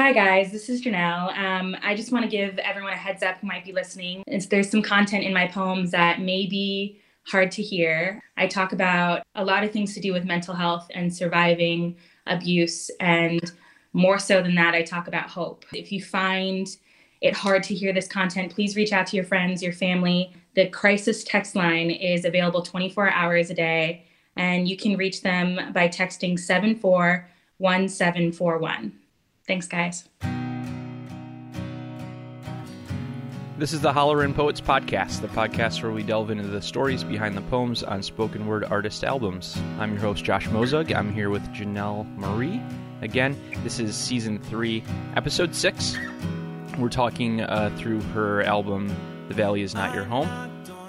Hi, guys. This is Janelle. Um, I just want to give everyone a heads up who might be listening. It's, there's some content in my poems that may be hard to hear. I talk about a lot of things to do with mental health and surviving abuse. And more so than that, I talk about hope. If you find it hard to hear this content, please reach out to your friends, your family. The crisis text line is available 24 hours a day, and you can reach them by texting 741741. Thanks, guys. This is the Hollerin' Poets Podcast, the podcast where we delve into the stories behind the poems on spoken word artist albums. I'm your host, Josh Mozug. I'm here with Janelle Marie. Again, this is season three, episode six. We're talking uh, through her album, The Valley Is Not Your Home.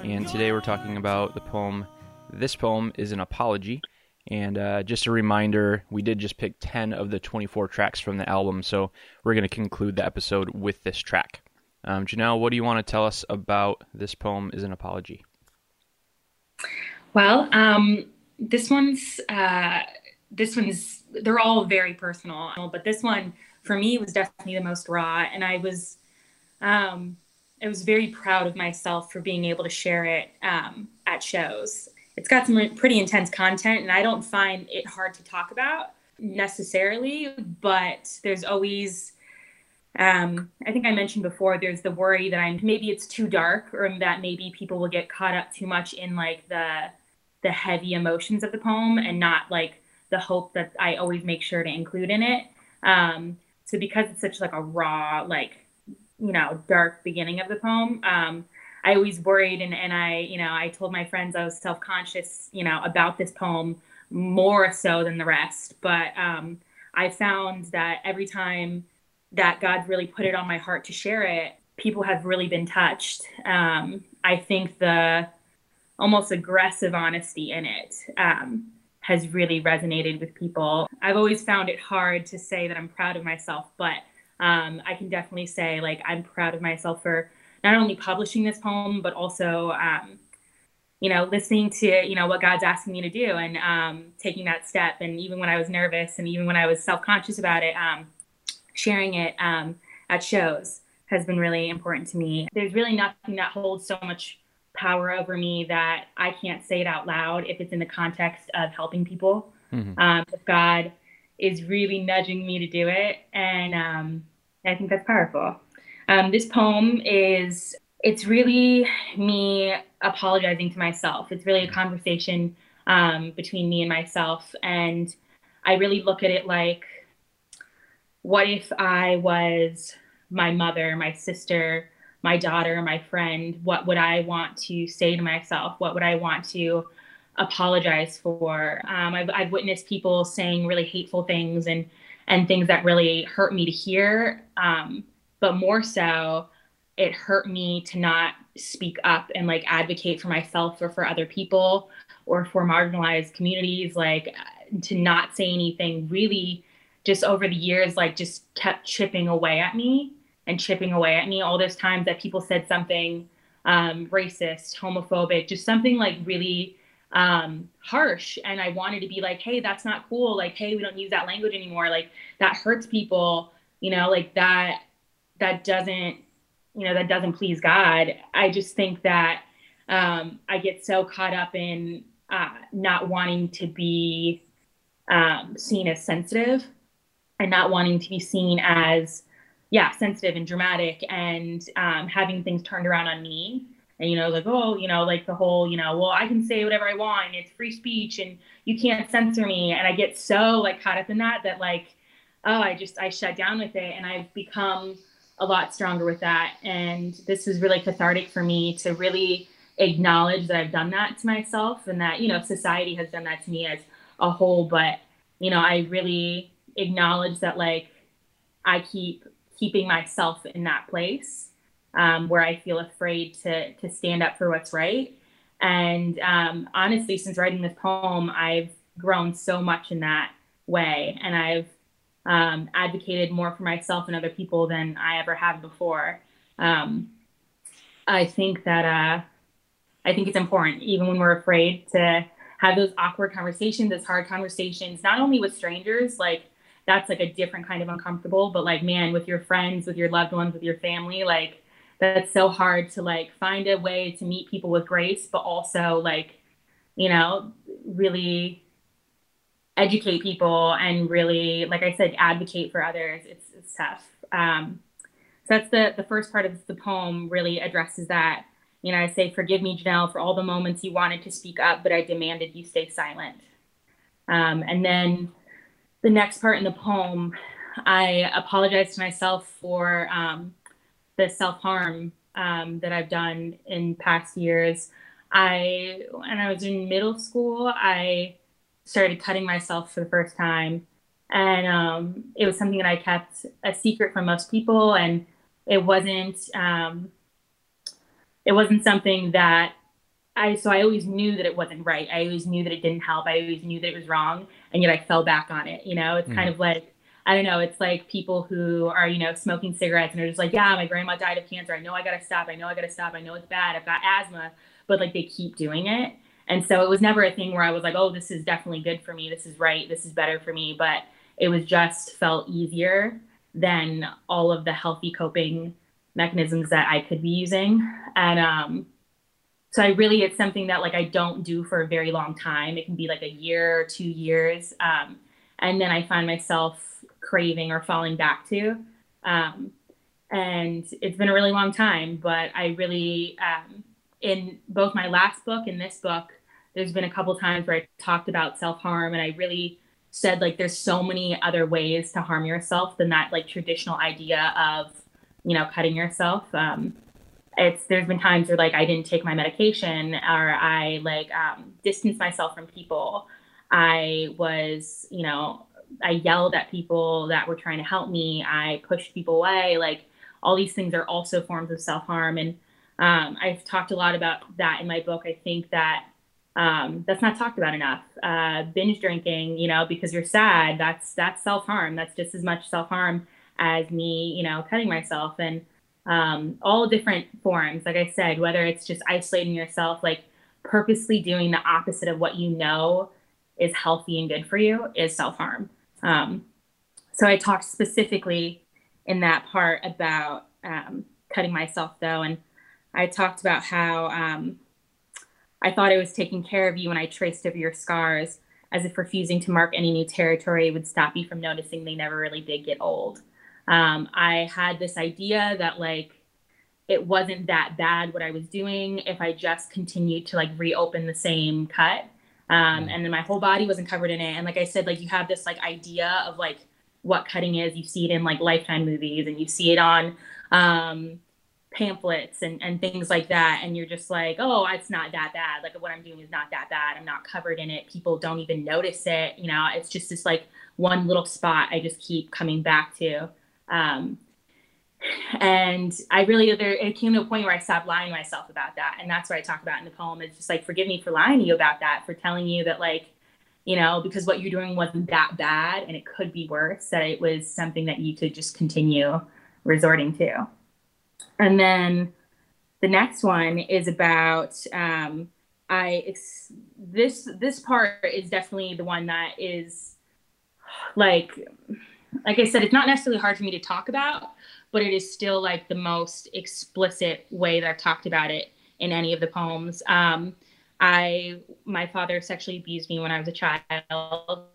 And today we're talking about the poem, This Poem is an Apology. And uh, just a reminder, we did just pick 10 of the 24 tracks from the album, so we're going to conclude the episode with this track. Um, Janelle, what do you want to tell us about this poem is an apology? Well, um, this one's uh, this one's they're all very personal, but this one for me was definitely the most raw, and I was um, I was very proud of myself for being able to share it um, at shows. It's got some pretty intense content, and I don't find it hard to talk about necessarily, but there's always um, I think I mentioned before there's the worry that I'm maybe it's too dark or that maybe people will get caught up too much in like the the heavy emotions of the poem and not like the hope that I always make sure to include in it. Um, so because it's such like a raw, like, you know, dark beginning of the poem, um, I always worried and, and I, you know, I told my friends I was self-conscious, you know, about this poem more so than the rest. But um, I found that every time that God really put it on my heart to share it, people have really been touched. Um, I think the almost aggressive honesty in it um, has really resonated with people. I've always found it hard to say that I'm proud of myself, but um, I can definitely say like I'm proud of myself for not only publishing this poem, but also um, you know listening to you know what God's asking me to do and um, taking that step. And even when I was nervous and even when I was self conscious about it um, sharing it um, at shows has been really important to me. There's really nothing that holds so much power over me that I can't say it out loud if it's in the context of helping people. Mm-hmm. Um, if God is really nudging me to do it, and um, I think that's powerful. Um, this poem is it's really me apologizing to myself. It's really a conversation um, between me and myself, and I really look at it like what if I was my mother, my sister, my daughter, my friend? What would I want to say to myself? What would I want to apologize for? Um, I've, I've witnessed people saying really hateful things and and things that really hurt me to hear. Um, but more so, it hurt me to not speak up and like advocate for myself or for other people or for marginalized communities. Like to not say anything. Really just over the years like just kept chipping away at me and chipping away at me all those times that people said something um, racist homophobic just something like really um, harsh. And i wanted to be like hey that's not cool. Like hey we don't use that language anymore. Like that hurts people you know like that that doesn't you know that doesn't please god. I just think that um, i get so caught up in uh, not wanting to be um, seen as sensitive and not wanting to be seen as yeah sensitive and dramatic and um, having things turned around on me. And you know like oh you know like the whole you know well i can say whatever i want it's free speech and you can't censor me. And i get so like caught up in that that like oh i just i shut down with it and i've become a lot stronger with that. And this is really cathartic for me to really acknowledge that i've done that to myself and that you know society has done that to me as a whole. But you know i really acknowledge that like I keep keeping myself in that place um, where I feel afraid to to stand up for what's right. And um, honestly, since writing this poem, I've grown so much in that way, and I've um, advocated more for myself and other people than I ever have before. Um, I think that uh, I think it's important, even when we're afraid to have those awkward conversations, those hard conversations, not only with strangers, like that's like a different kind of uncomfortable. But like, man, with your friends, with your loved ones, with your family, like that's so hard to like find a way to meet people with grace, but also like, you know, really educate people and really, like I said, advocate for others. It's, it's tough. Um, so that's the the first part of the poem really addresses that. You know, I say, "Forgive me, Janelle, for all the moments you wanted to speak up, but I demanded you stay silent." Um, and then the next part in the poem, I apologize to myself for um, the self harm um, that I've done in past years. I, when I was in middle school, I started cutting myself for the first time. And um, it was something that I kept a secret from most people. And it wasn't, um, it wasn't something that I, so I always knew that it wasn't right. I always knew that it didn't help. I always knew that it was wrong. And yet I fell back on it. You know, it's mm. kind of like, I don't know, it's like people who are, you know, smoking cigarettes and they're just like, yeah, my grandma died of cancer. I know I got to stop. I know I got to stop. I know it's bad. I've got asthma, but like they keep doing it. And so it was never a thing where I was like, oh, this is definitely good for me. This is right. This is better for me. But it was just felt easier than all of the healthy coping mechanisms that I could be using. And um, so I really, it's something that like I don't do for a very long time. It can be like a year or two years. Um, and then I find myself craving or falling back to. Um, and it's been a really long time, but I really, um, in both my last book and this book, there's been a couple times where I talked about self harm, and I really said like there's so many other ways to harm yourself than that like traditional idea of you know cutting yourself. Um, it's there's been times where like I didn't take my medication or I like um, distanced myself from people. I was you know I yelled at people that were trying to help me. I pushed people away. Like all these things are also forms of self harm. And um, I've talked a lot about that in my book. I think that um, that's not talked about enough. Uh, binge drinking, you know, because you're sad, that's that's self harm. That's just as much self harm as me, you know, cutting myself and um, all different forms. Like I said, whether it's just isolating yourself, like purposely doing the opposite of what you know is healthy and good for you, is self harm. Um, so I talked specifically in that part about um, cutting myself though, and I talked about how um, I thought I was taking care of you when I traced over your scars, as if refusing to mark any new territory would stop you from noticing they never really did get old. Um, I had this idea that like it wasn't that bad what I was doing if I just continued to like reopen the same cut um, and then my whole body wasn't covered in it. And like I said, like you have this like idea of like what cutting is. You see it in like Lifetime movies, and you see it on um, pamphlets and and things like that. And you're just like, oh, it's not that bad. Like what I'm doing is not that bad. I'm not covered in it. People don't even notice it. You know, it's just this like one little spot I just keep coming back to. Um, and I really there it came to a point where I stopped lying to myself about that, and that's what I talk about in the poem. It's just like forgive me for lying to you about that, for telling you that like you know because what you're doing wasn't that bad and it could be worse. That it was something that you could just continue resorting to. And then the next one is about um, I ex- this this part is definitely the one that is like like I said, it's not necessarily hard for me to talk about but it is still like the most explicit way that I've talked about it in any of the poems. Um, I my father sexually abused me when I was a child,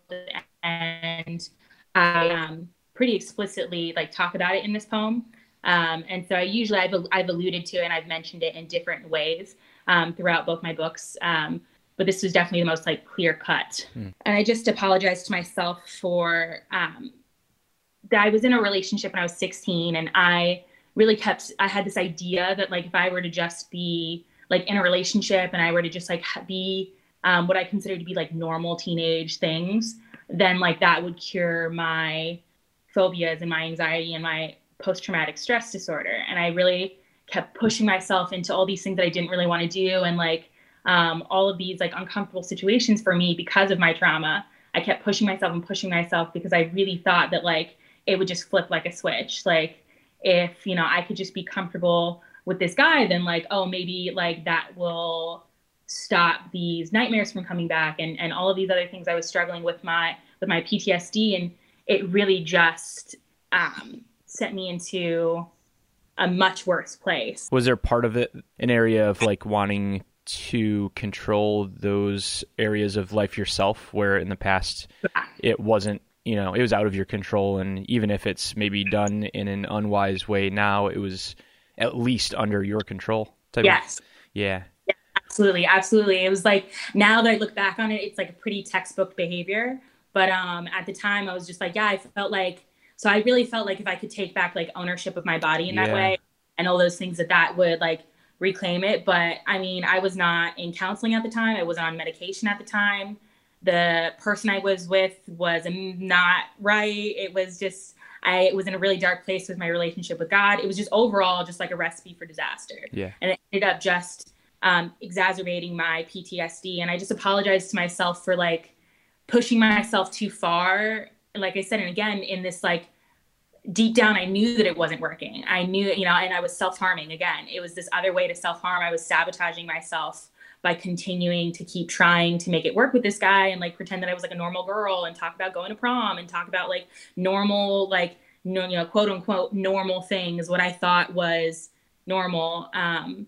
and I um, pretty explicitly like talk about it in this poem. Um, and so I usually I've, I've alluded to it and I've mentioned it in different ways um, throughout both my books. Um, but this was definitely the most like clear cut. Mm. And I just apologize to myself for um, I was in a relationship when I was 16 and I really kept I had this idea that like if I were to just be like in a relationship and I were to just like be um, what I consider to be like normal teenage things, then like that would cure my phobias and my anxiety and my post traumatic stress disorder. And I really kept pushing myself into all these things that I didn't really want to do and like um, all of these like uncomfortable situations for me because of my trauma. I kept pushing myself and pushing myself because I really thought that like it would just flip like a switch. Like if, you know, I could just be comfortable with this guy, then like, oh, maybe like that will stop these nightmares from coming back and, and all of these other things I was struggling with my with my PTSD and it really just um, sent me into a much worse place. Was there part of it an area of like wanting to control those areas of life yourself where in the past it wasn't you know it was out of your control? And even if it's maybe done in an unwise way now it was at least under your control yes of, yeah. yeah absolutely absolutely. It was like now that i look back on it it's like a pretty textbook behavior. But um at the time i was just like yeah i felt like so i really felt like if i could take back like ownership of my body in that yeah. way and all those things that that would like reclaim it. But I mean, I was not in counseling at the time. I wasn't on medication at the time. The person I was with was not right. It was just, I was in a really dark place with my relationship with God. It was just overall just like a recipe for disaster. Yeah. And it ended up just um, exacerbating my PTSD. And I just apologized to myself for like pushing myself too far. Like I said, and again, in this like deep down i knew that it wasn't working. I knew you know and i was self-harming again. It was this other way to self-harm. I was sabotaging myself by continuing to keep trying to make it work with this guy and like pretend that i was like a normal girl and talk about going to prom and talk about like normal like no, you know quote unquote normal things what i thought was normal. Um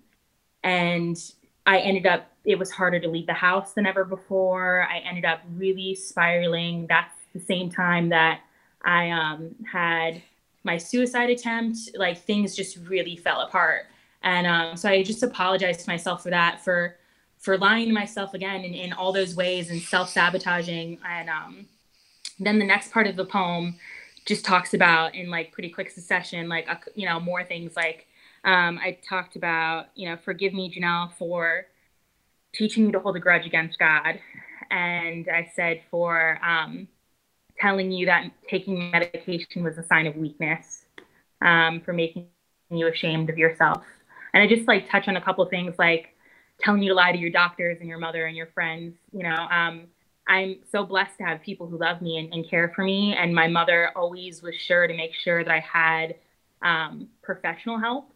and i ended up it was harder to leave the house than ever before. I ended up really spiraling that's the same time that I um, had my suicide attempt, like things just really fell apart. And um, so I just apologized to myself for that, for for lying to myself again in, in all those ways and self sabotaging. And um, then the next part of the poem just talks about in like pretty quick succession, like you know more things like um, I talked about, you know, forgive me, Janelle, for teaching me to hold a grudge against God, and I said for um, telling you that taking medication was a sign of weakness, um, for making you ashamed of yourself. And I just like touch on a couple things like telling you to lie to your doctors and your mother and your friends. You know, um, I'm so blessed to have people who love me and, and, care for me. And my mother always was sure to make sure that I had um, professional help.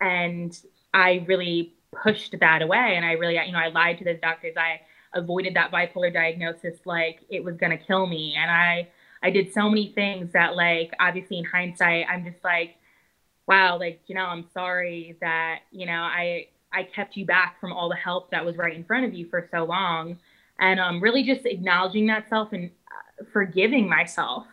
And I really pushed that away. And I really, you know, I lied to those doctors. I avoided that bipolar diagnosis like it was going to kill me. And i i did so many things that like obviously in hindsight i'm just like wow like you know i'm sorry that you know i i kept you back from all the help that was right in front of you for so long. And um really just acknowledging that self and uh, forgiving myself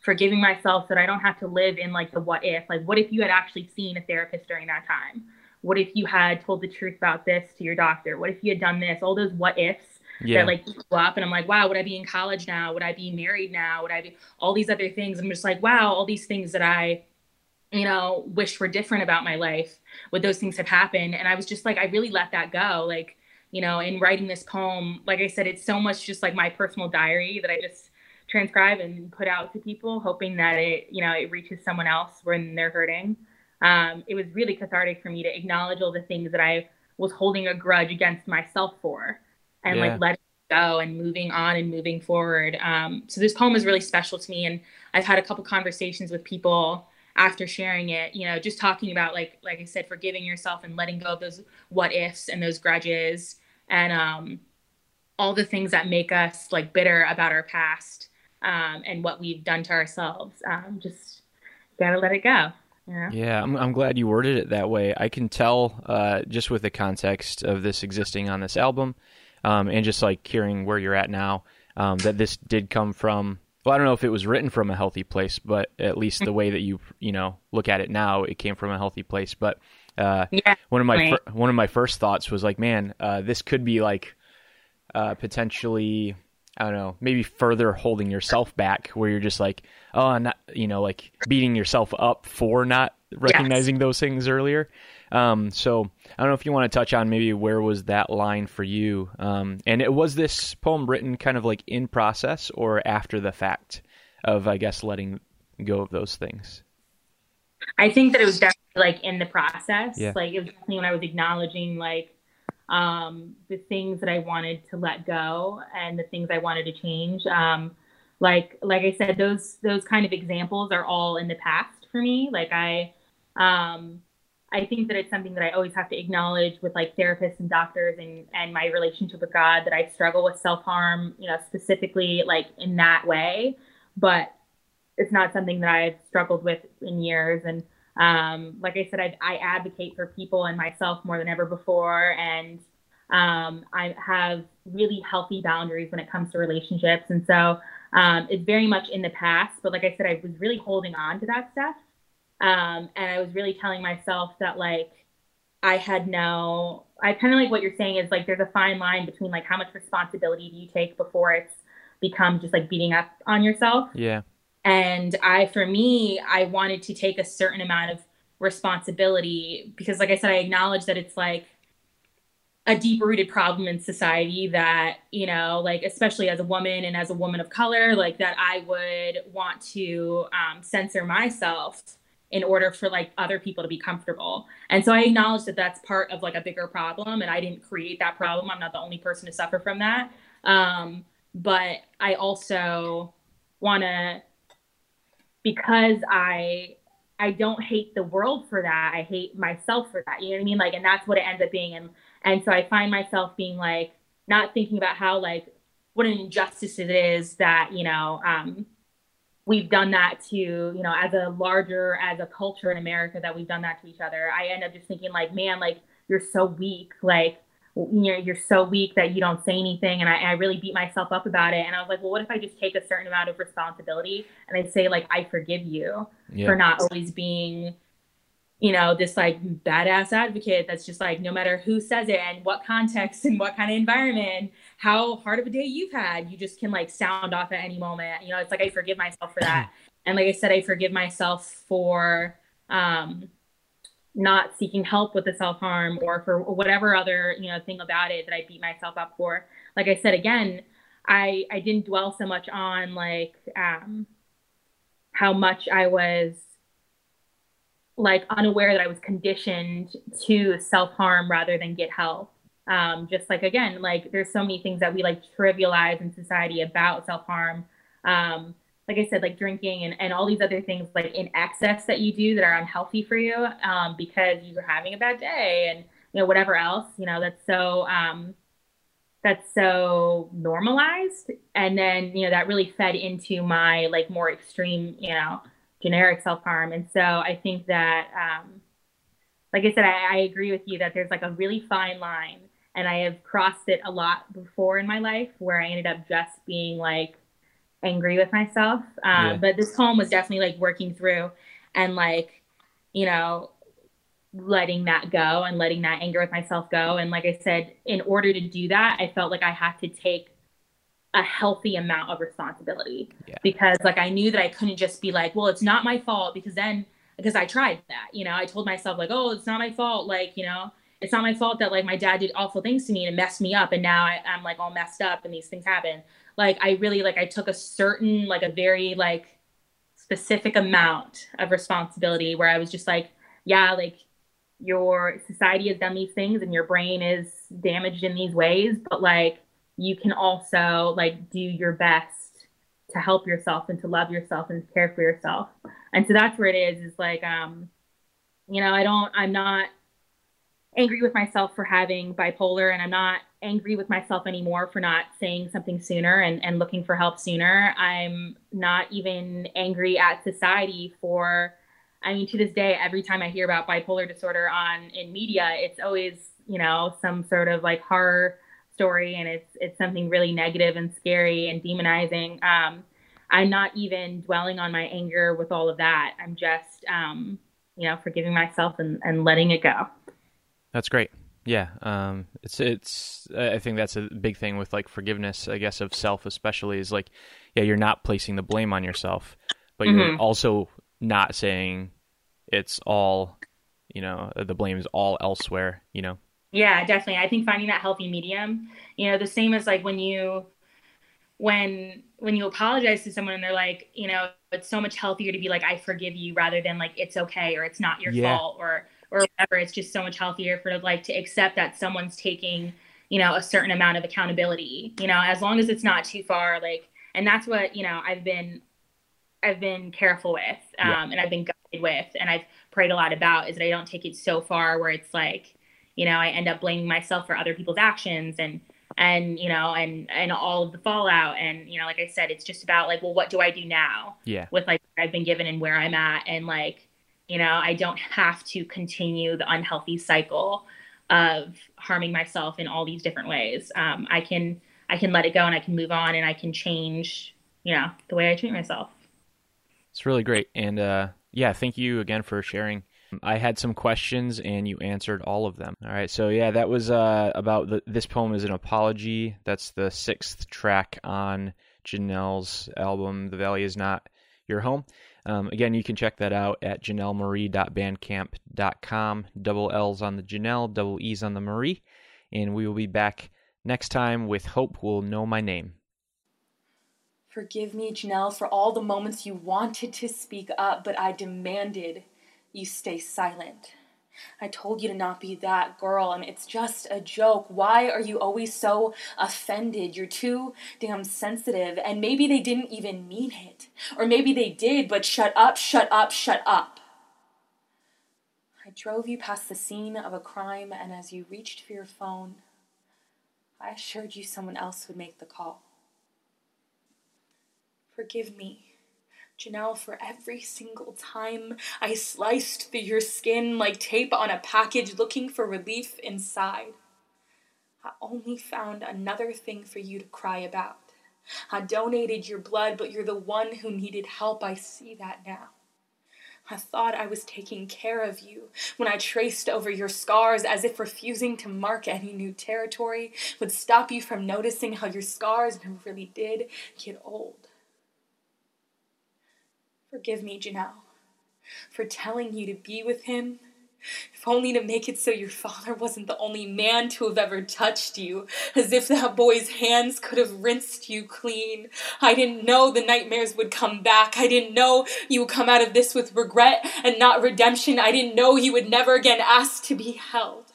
forgiving myself that i don't have to live in like the what if. Like what if you had actually seen a therapist during that time? What if you had told the truth about this to your doctor? What if you had done this? All those what ifs yeah. that like up and I'm like, wow, would I be in college now? Would I be married now? Would I be all these other things? I'm just like, wow, all these things that I, you know, wish were different about my life. Would those things have happened? And I was just like, I really let that go. Like, you know, in writing this poem, like I said, it's so much just like my personal diary that I just transcribe and put out to people, hoping that it, you know, it reaches someone else when they're hurting. Um, it was really cathartic for me to acknowledge all the things that I was holding a grudge against myself for and yeah. like letting go and moving on and moving forward. Um, so this poem is really special to me, and I've had a couple conversations with people after sharing it. You know, just talking about like like I said, forgiving yourself and letting go of those what ifs and those grudges and um, all the things that make us like bitter about our past um, and what we've done to ourselves. Um, just gotta let it go. Yeah, yeah I'm, I'm glad you worded it that way. I can tell uh, just with the context of this existing on this album um, and just like hearing where you're at now, um, that this did come from. Well, I don't know if it was written from a healthy place, but at least the way that you you know look at it now, it came from a healthy place. But uh, yeah, one of my fir- one of my first thoughts was like, man, uh, this could be like uh, potentially. I don't know, maybe further holding yourself back where you're just like, oh, I'm not, you know, like beating yourself up for not recognizing yes. those things earlier. Um, so I don't know if you want to touch on maybe where was that line for you, um, and it was this poem written kind of like in process or after the fact of I guess letting go of those things. I think that it was definitely like in the process. Yeah. Like it was definitely when I was acknowledging like um, the things that I wanted to let go and the things I wanted to change. Um, like like I said, those those kind of examples are all in the past for me. Like I um, I think that it's something that I always have to acknowledge with like therapists and doctors and and my relationship with God that I struggle with self harm, you know, specifically like in that way. But it's not something that I've struggled with in years. And um, like I said, I, I advocate for people and myself more than ever before. And um, I have really healthy boundaries when it comes to relationships. And so um, it's very much in the past. But like I said, I was really holding on to that stuff. Um, and I was really telling myself that, like, I had no, I kind of like what you're saying is like there's a fine line between like how much responsibility do you take before it's become just like beating up on yourself. Yeah. And I, for me, I wanted to take a certain amount of responsibility because, like I said, I acknowledge that it's like a deep rooted problem in society that, you know, like, especially as a woman and as a woman of color, like, that I would want to um, censor myself in order for like other people to be comfortable. And so I acknowledge that that's part of like a bigger problem and I didn't create that problem. I'm not the only person to suffer from that. Um, but I also want to because I I don't hate the world for that. I hate myself for that. You know what I mean? Like, and that's what it ends up being. And and so I find myself being like not thinking about how like what an injustice it is that you know um, we've done that to you know as a larger as a culture in America that we've done that to each other. I end up just thinking like, man, like you're so weak. Like you know, you're so weak that you don't say anything. And I, I, really beat myself up about it. And I was like, well, what if I just take a certain amount of responsibility and I say, like, I forgive you yeah. for not always being, you know, this like badass advocate that's just like, no matter who says it and what context and what kind of environment, how hard of a day you've had, you just can like sound off at any moment. You know, it's like, I forgive myself for that. and like I said, I forgive myself for, um, not seeking help with the self harm or for whatever other you know thing about it that I beat myself up for. Like I said again, I I didn't dwell so much on like um, how much I was like unaware that I was conditioned to self harm rather than get help. Um, just like again, like there's so many things that we like trivialize in society about self harm. Um, like I said, like drinking and, and all these other things like in excess that you do that are unhealthy for you um, because you're having a bad day and you know whatever else you know that's so um, that's so normalized and then you know that really fed into my like more extreme you know generic self harm and so I think that um, like I said I, I agree with you that there's like a really fine line and I have crossed it a lot before in my life where I ended up just being like angry with myself. Um, yeah. But this poem was definitely like working through and like, you know, letting that go and letting that anger with myself go. And like I said, in order to do that, I felt like I had to take a healthy amount of responsibility yeah. because like I knew that I couldn't just be like, well, it's not my fault because then because I tried that, you know, I told myself like, oh, it's not my fault. Like, you know, it's not my fault that like my dad did awful things to me and messed me up and now I, am like all messed up and these things happen. Like i really like i took a certain like a very like specific amount of responsibility where i was just like yeah like your society has done these things and your brain is damaged in these ways but like you can also like do your best to help yourself and to love yourself and care for yourself. And so that's where it is is like um you know i don't i'm not angry with myself for having bipolar and i'm not angry with myself anymore for not saying something sooner and, and looking for help sooner. I'm not even angry at society for I mean to this day every time I hear about bipolar disorder on in media it's always, you know, some sort of like horror story and it's it's something really negative and scary and demonizing. Um, I'm not even dwelling on my anger with all of that. I'm just um, you know, forgiving myself and, and letting it go. That's great. Yeah, um, it's it's. I think that's a big thing with like forgiveness. I guess of self, especially, is like, yeah, you're not placing the blame on yourself, but mm-hmm. you're also not saying it's all, you know, the blame is all elsewhere. You know. Yeah, definitely. I think finding that healthy medium, you know, the same as like when you, when when you apologize to someone and they're like, you know, it's so much healthier to be like, I forgive you, rather than like it's okay or it's not your yeah. fault or or whatever it's just so much healthier for like to accept that someone's taking you know a certain amount of accountability you know as long as it's not too far like and that's what you know i've been i've been careful with um, yeah. and i've been guided with and i've prayed a lot about is that i don't take it so far where it's like you know i end up blaming myself for other people's actions and and you know and and all of the fallout and you know like i said it's just about like well what do i do now yeah with like i've been given and where i'm at and like you know i don't have to continue the unhealthy cycle of harming myself in all these different ways um, i can i can let it go and i can move on and i can change you know the way i treat myself it's really great and uh yeah thank you again for sharing I had some questions and you answered all of them. All right, so yeah, that was uh, about the, this poem is an apology. That's the sixth track on Janelle's album, "The Valley Is Not Your Home." Um, again, you can check that out at janellemarie.bandcamp.com. Double L's on the Janelle, double E's on the Marie, and we will be back next time with Hope Will Know My Name. Forgive me, Janelle, for all the moments you wanted to speak up, but I demanded you stay silent. I told you to not be that girl, and it's just a joke. Why are you always so offended? You're too damn sensitive, and maybe they didn't even mean it. Or maybe they did, but shut up, shut up, shut up. I drove you past the scene of a crime, and as you reached for your phone, I assured you someone else would make the call. Forgive me Janelle, for every single time I sliced through your skin like tape on a package looking for relief inside, I only found another thing for you to cry about. I donated your blood, but you're the one who needed help. I see that now. I thought I was taking care of you when I traced over your scars as if refusing to mark any new territory would stop you from noticing how your scars never really did get old. Forgive me, Janelle, for telling you to be with him, if only to make it so your father wasn't the only man to have ever touched you, as if that boy's hands could have rinsed you clean. I didn't know the nightmares would come back. I didn't know you would come out of this with regret and not redemption. I didn't know you would never again ask to be held.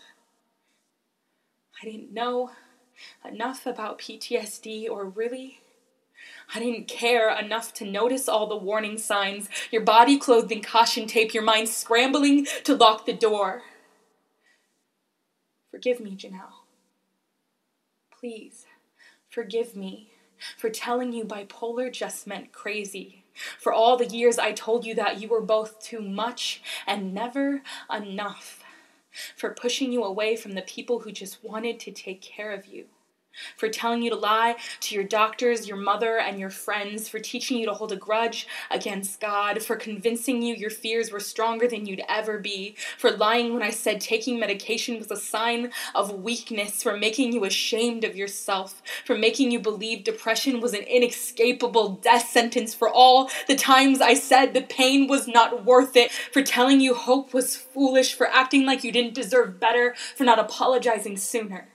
I didn't know enough about PTSD or really I didn't care enough to notice all the warning signs, your body clothed in caution tape, your mind scrambling to lock the door. Forgive me, Janelle. Please, forgive me for telling you bipolar just meant crazy. For all the years I told you that you were both too much and never enough. For pushing you away from the people who just wanted to take care of you for telling you to lie to your doctors, your mother, and your friends, for teaching you to hold a grudge against God, for convincing you your fears were stronger than you'd ever be, for lying when I said taking medication was a sign of weakness, for making you ashamed of yourself, for making you believe depression was an inescapable death sentence, for all the times I said the pain was not worth it, for telling you hope was foolish, for acting like you didn't deserve better, for not apologizing sooner.